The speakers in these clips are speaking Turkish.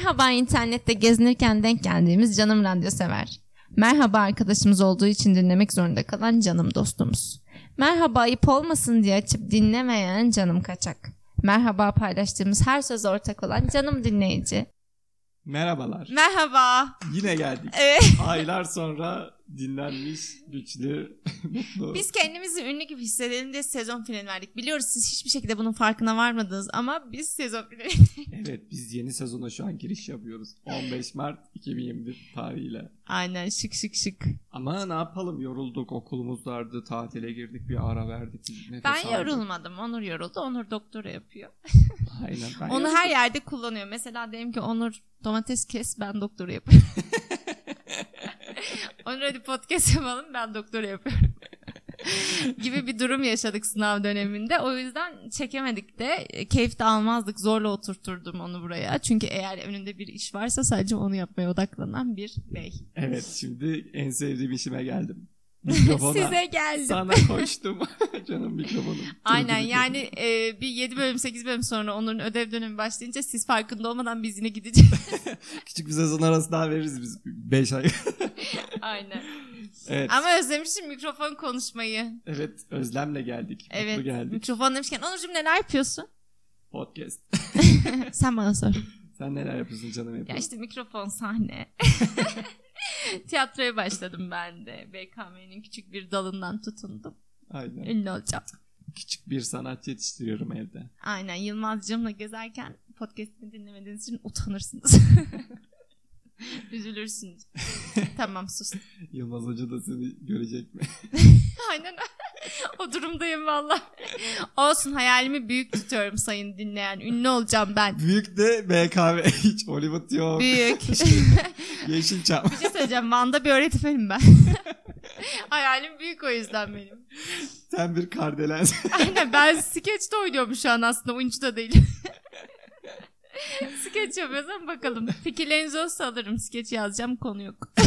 Merhaba internette gezinirken denk geldiğimiz canım radyo sever. Merhaba arkadaşımız olduğu için dinlemek zorunda kalan canım dostumuz. Merhaba ayıp olmasın diye açıp dinlemeyen canım kaçak. Merhaba paylaştığımız her söz ortak olan canım dinleyici. Merhabalar. Merhaba. Yine geldik. Evet. Aylar sonra dinlenmiş, güçlü, mutlu. Biz kendimizi ünlü gibi hissedelim diye sezon finali verdik. Biliyoruz siz hiçbir şekilde bunun farkına varmadınız ama biz sezon finali Evet biz yeni sezona şu an giriş yapıyoruz. 15 Mart 2021 tarihiyle. Aynen şık şık şık. Ama ne yapalım yorulduk okulumuz vardı tatile girdik bir ara verdik. Nefes Ben aldık. yorulmadım. Onur yoruldu. Onur doktora yapıyor. Aynen. Ben Onu yoruldum. her yerde kullanıyor. Mesela diyelim ki Onur domates kes ben doktora yapıyorum. Onur hadi podcast yapalım ben doktora yapıyorum. gibi bir durum yaşadık sınav döneminde. O yüzden çekemedik de keyif de almazdık. Zorla oturturdum onu buraya. Çünkü eğer önünde bir iş varsa sadece onu yapmaya odaklanan bir bey. Evet şimdi en sevdiğim işime geldim. Mikrofona. Size geldim. Sana koştum. Canım mikrofonum. Aynen yani e, bir 7 bölüm 8 bölüm sonra Onur'un ödev dönemi başlayınca siz farkında olmadan biz yine gideceğiz. Küçük bir sezon arası daha veririz biz. 5 ay. Aynen. evet. Ama özlemişim mikrofon konuşmayı. Evet özlemle geldik. Mutlu Evet. geldik. Mikrofon demişken Onurcuğum neler yapıyorsun? Podcast. Sen bana sor. Sen neler yapıyorsun canım Ya yapıyorsun? işte mikrofon sahne. Tiyatroya başladım ben de. BKM'nin küçük bir dalından tutundum. Aynen. Ünlü olacağım. Küçük bir sanatçı yetiştiriyorum evde. Aynen Yılmazcığımla gezerken podcast'imi dinlemediğiniz için utanırsınız. Üzülürsünüz. tamam sus. Yılmaz Hoca da seni görecek mi? Aynen o durumdayım valla. Olsun hayalimi büyük tutuyorum sayın dinleyen. Ünlü olacağım ben. Büyük de BKM. Hiç Hollywood yok. Büyük. Yeşilçam. Bir şey söyleyeceğim. Van'da bir öğretmenim ben. Hayalim büyük o yüzden benim. Sen bir kardelensin. Aynen ben skeç de oynuyorum şu an aslında. Oyuncu da değilim. skeç yapıyorsam bakalım. Fikirlerinizi olsa alırım. Skeç yazacağım konu yok.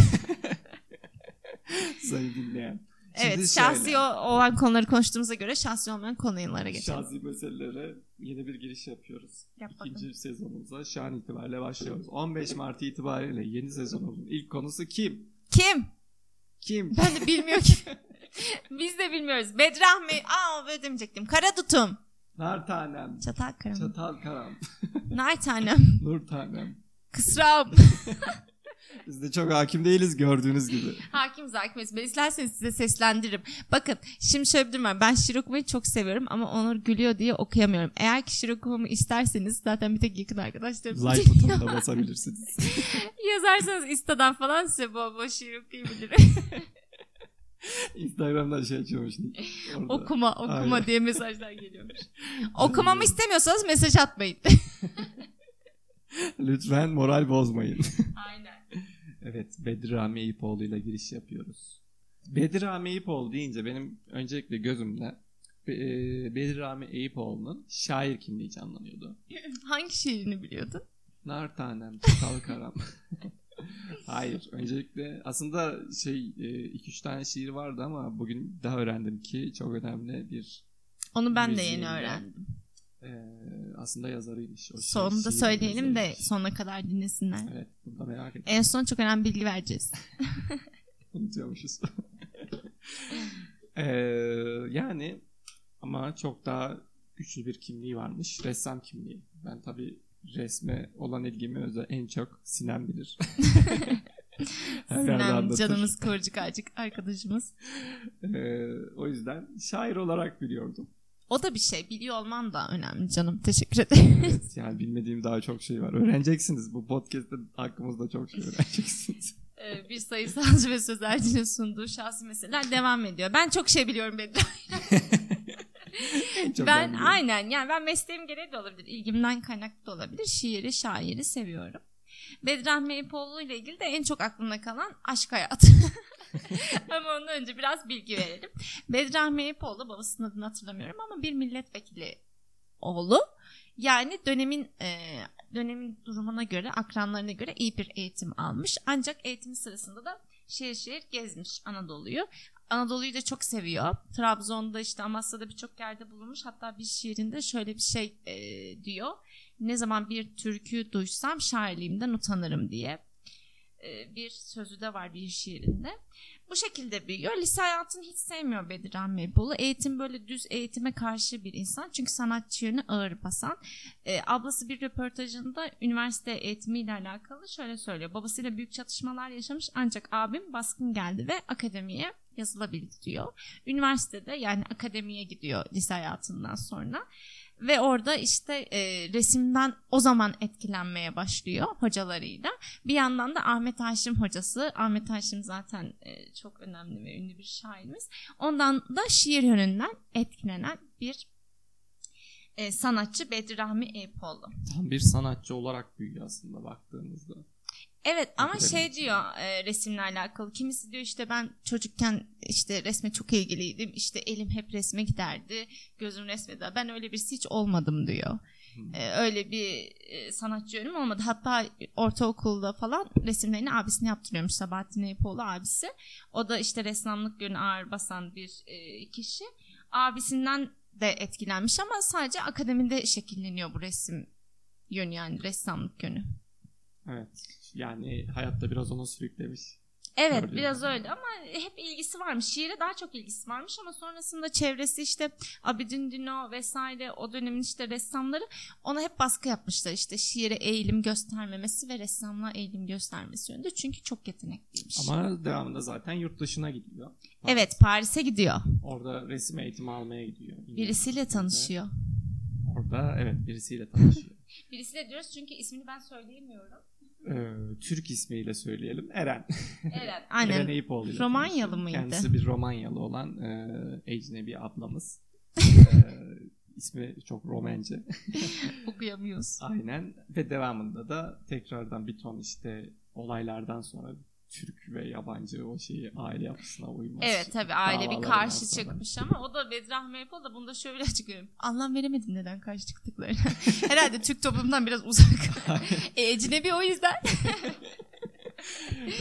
Sayın dinleyen. evet Şimdi şahsi şöyle, olan konuları konuştuğumuza göre şahsi olmayan konulara geçelim. Şahsi meselelere yeni bir giriş yapıyoruz. Yap. İkinci sezonumuza şu an itibariyle başlıyoruz. 15 Mart itibariyle yeni sezonumuzun ilk konusu kim? Kim? Kim? Ben de bilmiyorum ki. Biz de bilmiyoruz. Bedrahmi. Aa böyle demeyecektim. Kara tutum. Nar tanem. Çatal karam. Çatal karam. Nar tanem. Nur tanem. Kısrağım. Biz de çok hakim değiliz gördüğünüz gibi. Hakimiz hakimiz. Ben isterseniz size seslendiririm. Bakın şimdi şöyle bir durum var. Ben şiir okumayı çok seviyorum ama Onur gülüyor diye okuyamıyorum. Eğer ki şiir okumamı isterseniz zaten bir tek yakın arkadaşlarım Like butonuna basabilirsiniz. yazarsanız Insta'dan falan size bol bol şiir okuyabilirim. Instagram'dan şey açıyormuş. Orada. okuma okuma Aynen. diye mesajlar geliyormuş. Okumamı istemiyorsanız mesaj atmayın. Lütfen moral bozmayın. Aynen. evet Bedir Rami Eyüpoğlu ile giriş yapıyoruz. Bedir Rami Eyüpoğlu deyince benim öncelikle gözümde e, Bedir Rami Eyüpoğlu'nun şair kimliği canlanıyordu. Hangi şiirini biliyordun? Nar tanem, çatal karam. Hayır. Öncelikle aslında şey 2-3 tane şiir vardı ama bugün daha öğrendim ki çok önemli bir Onu ben de yeni öğrendim. e, aslında yazarıymış. O şiir- Sonunda şiirin söyleyelim de yazarıymış. sonuna kadar dinlesinler. Evet. Bunu da merak ettim. En son çok önemli bilgi vereceğiz. Unutuyormuşuz. Ee, yani ama çok daha güçlü bir kimliği varmış. Ressam kimliği. Ben tabii resme olan ilgimi özel en çok Sinem bilir. Sinem canımız kıvırcık acık arkadaşımız. Ee, o yüzden şair olarak biliyordum. O da bir şey. Biliyor olman da önemli canım. Teşekkür ederim. Evet, yani bilmediğim daha çok şey var. Öğreneceksiniz. Bu podcast'te hakkımızda çok şey öğreneceksiniz. Ee, bir sayısalcı ve sözelcinin sunduğu şahsi meseleler devam ediyor. Ben çok şey biliyorum Bedra. Çok ben biliyorum. aynen yani ben mesleğim gereği de olabilir. ilgimden kaynaklı da olabilir. Şiiri, şairi seviyorum. Bedrah Meypoğlu ile ilgili de en çok aklımda kalan aşk hayatı. ama ondan önce biraz bilgi verelim. Bedrah Meypoğlu babasının adını hatırlamıyorum ama bir milletvekili oğlu. Yani dönemin e, dönemin durumuna göre, akranlarına göre iyi bir eğitim almış. Ancak eğitimi sırasında da şehir şehir gezmiş Anadolu'yu. Anadolu'yu da çok seviyor. Trabzon'da işte Amasya'da birçok yerde bulunmuş. Hatta bir şiirinde şöyle bir şey e, diyor. ne zaman bir türkü duysam şairliğimden utanırım diye e, bir sözü de var bir şiirinde. Bu şekilde büyüyor. Lise hayatını hiç sevmiyor Bedirhan Meyboğlu. Eğitim böyle düz eğitime karşı bir insan. Çünkü sanatçı yönü ağır basan. E, ablası bir röportajında üniversite eğitimiyle alakalı şöyle söylüyor. Babasıyla büyük çatışmalar yaşamış ancak abim baskın geldi ve akademiye yazılabildi diyor. Üniversitede yani akademiye gidiyor lise hayatından sonra. Ve orada işte e, resimden o zaman etkilenmeye başlıyor hocalarıyla. Bir yandan da Ahmet Haşim hocası. Ahmet Haşim zaten e, çok önemli ve ünlü bir şairimiz. Ondan da şiir yönünden etkilenen bir e, sanatçı Bedri Rahmi Eyüpoğlu. Bir sanatçı olarak büyüyor aslında baktığımızda. Evet ama şey diyor e, resimle alakalı. Kimisi diyor işte ben çocukken işte resme çok ilgiliydim. İşte elim hep resme giderdi. Gözüm resmede. Ben öyle birisi hiç olmadım diyor. Hmm. E, öyle bir e, sanatçı yönüm olmadı. Hatta ortaokulda falan resimlerini abisine yaptırıyormuş Sabahattin Eyüpoğlu abisi. O da işte ressamlık yönü ağır basan bir e, kişi. Abisinden de etkilenmiş ama sadece akademide şekilleniyor bu resim yönü yani ressamlık yönü. Evet. Yani hayatta biraz onu sürüklemiş. Evet Gördüğüm biraz öyle ama hep ilgisi varmış. Şiire daha çok ilgisi varmış ama sonrasında çevresi işte Abidin Dino vesaire o dönemin işte ressamları ona hep baskı yapmışlar. işte şiire eğilim göstermemesi ve ressamlığa eğilim göstermesi yönünde. Çünkü çok yetenekliymiş. Ama devamında zaten yurt dışına gidiyor. Evet Paris'e gidiyor. Orada resim eğitimi almaya gidiyor. Birisiyle tanışıyor. Orada evet birisiyle tanışıyor. birisiyle diyoruz çünkü ismini ben söyleyemiyorum e, Türk ismiyle söyleyelim. Eren. Eren. Aynen. Eren Eyüpoğlu. Romanyalı mıydı? Kendisi bir Romanyalı olan e, ecnebi ablamız. e, ismi çok romance. Okuyamıyoruz. Aynen. Ve devamında da tekrardan bir ton işte olaylardan sonra Türk ve yabancı o şeyi aile yapısına uyması. Evet tabii aile bir karşı sonra. çıkmış ama o da Bedrahmi Apol da bunu da şöyle açıklıyorum. Anlam veremedim neden karşı çıktıklarına. Herhalde Türk toplumundan biraz uzak. e, ecnebi o yüzden.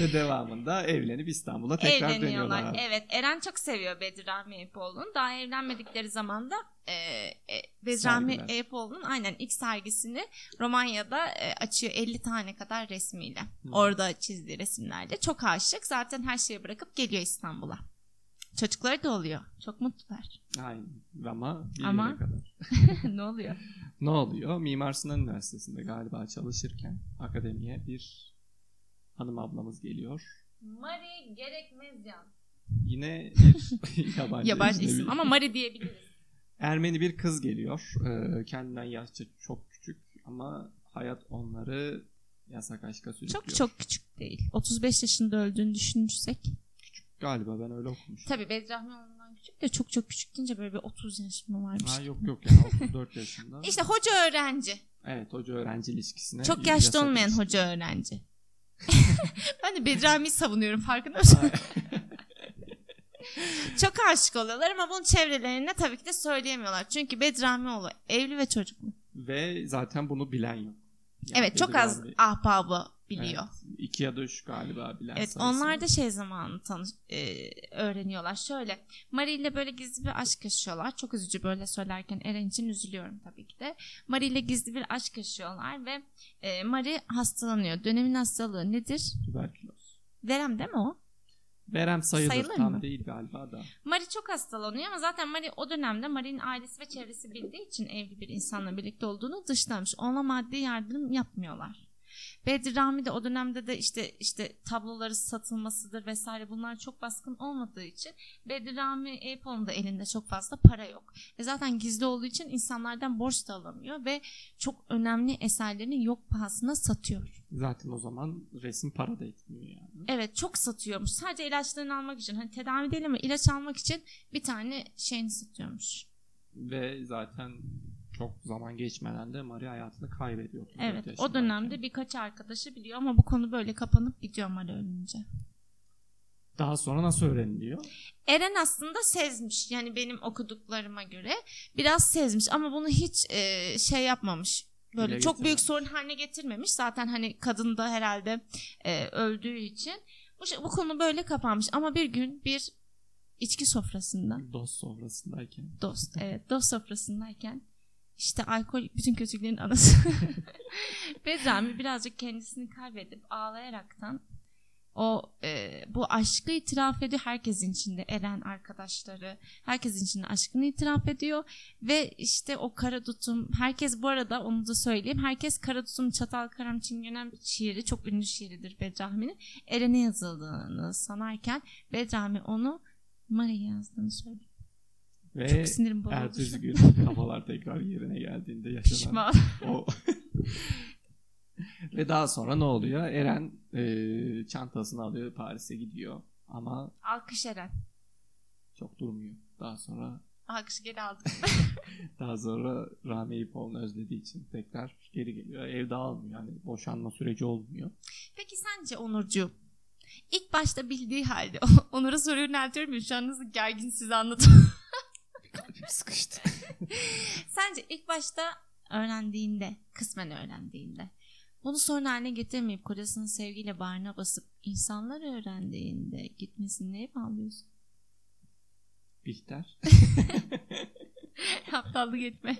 Ve devamında evlenip İstanbul'a tekrar dönüyorlar. Evet Eren çok seviyor Bedir Rahmi. Daha evlenmedikleri zaman da e, e, Eyüpoğlu'nun aynen ilk sergisini Romanya'da e, açıyor 50 tane kadar resmiyle. Hmm. Orada çizdiği resimlerle. Çok aşık. Zaten her şeyi bırakıp geliyor İstanbul'a. Çocukları da oluyor. Çok mutlular. Aynen. Ama bir Ama... kadar. ne oluyor? ne oluyor? Mimar Sinan Üniversitesi'nde galiba çalışırken akademiye bir hanım ablamız geliyor. Mari Gerekmezyan. Yine bir yabancı, yabancı isim ama Mari diyebiliriz. Ermeni bir kız geliyor. Ee, kendinden yaşça çok küçük ama hayat onları yasak aşka sürüklüyor. Çok çok küçük değil. 35 yaşında öldüğünü düşünürsek. Küçük galiba ben öyle okumuştum. Tabii Bedrahmi ondan küçük de çok çok küçük deyince böyle bir 30 yaşında varmış. Ha, yok yok yani 34 yaşında. İşte hoca öğrenci. Evet hoca öğrenci ilişkisine. Çok yaşlı olmayan hoca öğrenci. ben de Bedrami'yi savunuyorum farkında mısın? Çok aşık oluyorlar ama bunu çevrelerine tabii ki de söyleyemiyorlar. Çünkü Bedramioğlu evli ve çocuklu. Ve zaten bunu bilen yok. Yani evet çok az ahbabı biliyor. Evet, iki ya da üç galiba bilen Evet sayısı. onlar da şey zamanı tanış, e, öğreniyorlar. Şöyle Marie ile böyle gizli bir aşk yaşıyorlar. Çok üzücü böyle söylerken Eren için üzülüyorum tabii ki de. Marie ile gizli bir aşk yaşıyorlar ve e, Marie hastalanıyor. Dönemin hastalığı nedir? Tüberküloz. Verem değil mi o? Verem sayılır, sayılır tam mı? değil galiba da. Marie çok hastalanıyor ama zaten Marie o dönemde Marie'nin ailesi ve çevresi bildiği için evli bir insanla birlikte olduğunu dışlamış. Ona maddi yardım yapmıyorlar. Bedri Rami de o dönemde de işte işte tabloları satılmasıdır vesaire bunlar çok baskın olmadığı için Bedri Rami Eyüpol'un da elinde çok fazla para yok. E zaten gizli olduğu için insanlardan borç da alamıyor ve çok önemli eserlerini yok pahasına satıyor. Zaten o zaman resim para da etmiyor yani. Evet çok satıyormuş. Sadece ilaçlarını almak için hani tedavi değil ama ilaç almak için bir tane şeyini satıyormuş. Ve zaten çok zaman geçmeden de Maria hayatını kaybediyor. Evet o dönemde birkaç arkadaşı biliyor ama bu konu böyle kapanıp gidiyor Maria ölünce. Daha sonra nasıl öğreniliyor? Eren aslında sezmiş yani benim okuduklarıma göre biraz sezmiş ama bunu hiç e, şey yapmamış böyle çok getirmem. büyük sorun haline getirmemiş zaten hani kadın da herhalde e, öldüğü için bu, şey, bu konu böyle kapanmış ama bir gün bir içki sofrasında dost sofrasındayken dost evet dost sofrasındayken İşte alkol bütün kötülüklerin anası. Bedrami birazcık kendisini kaybedip ağlayaraktan o e, bu aşkı itiraf ediyor herkesin içinde Eren arkadaşları herkesin içinde aşkını itiraf ediyor ve işte o kara tutum herkes bu arada onu da söyleyeyim herkes kara tutum çatal karam çingenen şiiri çok ünlü şiiridir Bedrami'nin Eren'e yazıldığını sanarken Bedrami onu Mari'ye yazdığını söylüyor. Ve Çok sinirim bozuldu. ertesi gün kafalar tekrar yerine geldiğinde yaşanan o ve daha sonra ne oluyor? Eren e, çantasını alıyor Paris'e gidiyor ama Alkış Eren. çok durmuyor. Daha sonra Alkış geri aldım. daha sonra Rami İpoğlu'nu özlediği için tekrar geri geliyor. Evde almıyor. Yani boşanma süreci olmuyor. Peki sence Onurcuğum ilk başta bildiği halde Onur'a soru yöneltiyorum ya şu an nasıl gergin size anlatıyorum. Kalbim sıkıştı. Sence ilk başta öğrendiğinde, kısmen öğrendiğinde bunu sonra haline getirmeyip kocasının sevgiyle bağrına basıp insanlar öğrendiğinde gitmesini neye bağlıyorsun? Bihter. Aptallık etme.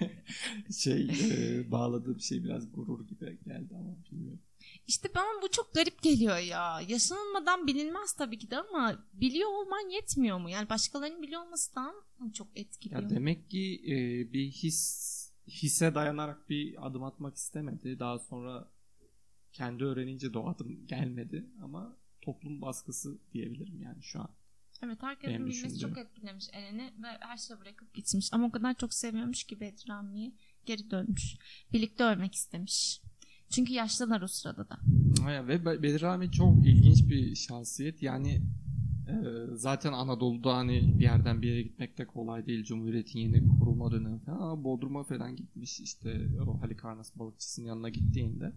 şey e, bağladığım şey biraz gurur gibi geldi ama bilmiyorum. İşte bana bu çok garip geliyor ya. Yaşanılmadan bilinmez tabii ki de ama biliyor olman yetmiyor mu? Yani başkalarının biliyor olması daha çok etkiliyor? Ya demek ki e, bir his hisse dayanarak bir adım atmak istemedi. Daha sonra kendi öğrenince de o adım gelmedi ama toplum baskısı diyebilirim yani şu an. Evet herkesin Benim bilmesi çok etkilemiş Eren'i ve her şeyi bırakıp gitmiş. Ama o kadar çok seviyormuş ki Bedrami'yi geri dönmüş. Birlikte ölmek istemiş. Çünkü yaşlılar o sırada da. Ya ve Be- Bedir Rami çok ilginç bir şahsiyet. Yani e, zaten Anadolu'da hani bir yerden bir yere gitmek de kolay değil. Cumhuriyet'in yeni kurulma dönemi falan. Ama Bodrum'a falan gitmiş işte o Halikarnas balıkçısının yanına gittiğinde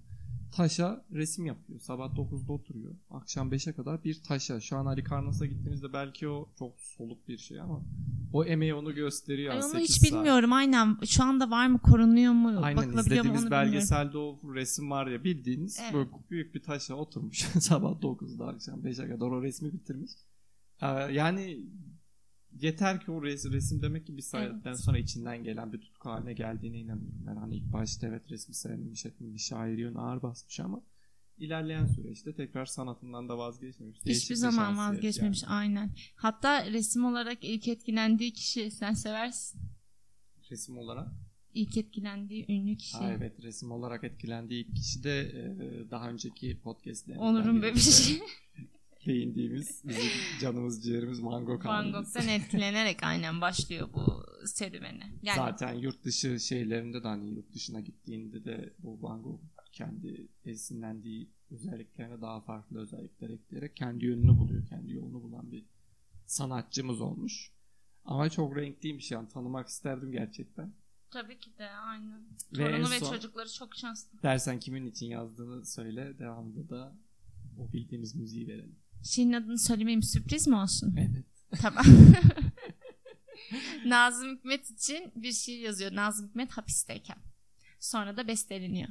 taşa resim yapıyor. Sabah 9'da oturuyor. Akşam 5'e kadar bir taşa. Şu an Halikarnas'a gittiğimizde belki o çok soluk bir şey ama o emeği onu gösteriyor. Ay onu 8 hiç saat. bilmiyorum aynen. Şu anda var mı korunuyor mu? Aynen bakılabiliyor mu izlediğimiz bilmiyorum. belgeselde o resim var ya bildiğiniz Evet. böyle büyük bir taşa oturmuş sabah 9'da akşam 5'e kadar o resmi bitirmiş. Ee, yani yeter ki o res- resim demek ki bir saatten Evet. sonra içinden gelen bir tutku haline geldiğine inanıyorum. Ben hani ilk başta evet resmi sevmemiş etmemiş şair yönü ağır basmış ama ilerleyen süreçte tekrar sanatından da vazgeçmemiş. Hiçbir bir zaman vazgeçmemiş yani. aynen. Hatta resim olarak ilk etkilendiği kişi sen seversin. Resim olarak. İlk etkilendiği ünlü kişi. Ha, evet resim olarak etkilendiği kişi de e, daha önceki podcastlerimizden Onur'un bebişi. değindiğimiz bizim canımız ciğerimiz Van Gogh Van etkilenerek aynen başlıyor bu serüveni. Yani Zaten yurt dışı şeylerinde de hani yurt dışına gittiğinde de bu Van Gogh kendi esinlendiği özelliklerine daha farklı özellikler ekleyerek kendi yönünü buluyor. Kendi yolunu bulan bir sanatçımız olmuş. Ama çok renkliymiş yani tanımak isterdim gerçekten. tabii ki de aynen. Ve Torunu ve son- çocukları çok şanslı. Dersen kimin için yazdığını söyle. Devamında da o bildiğimiz müziği verelim. Şeyin adını söylemeyeyim sürpriz mi olsun? Evet. Tamam. Nazım Hikmet için bir şiir yazıyor. Nazım Hikmet hapisteyken. Sonra da besteleniyor.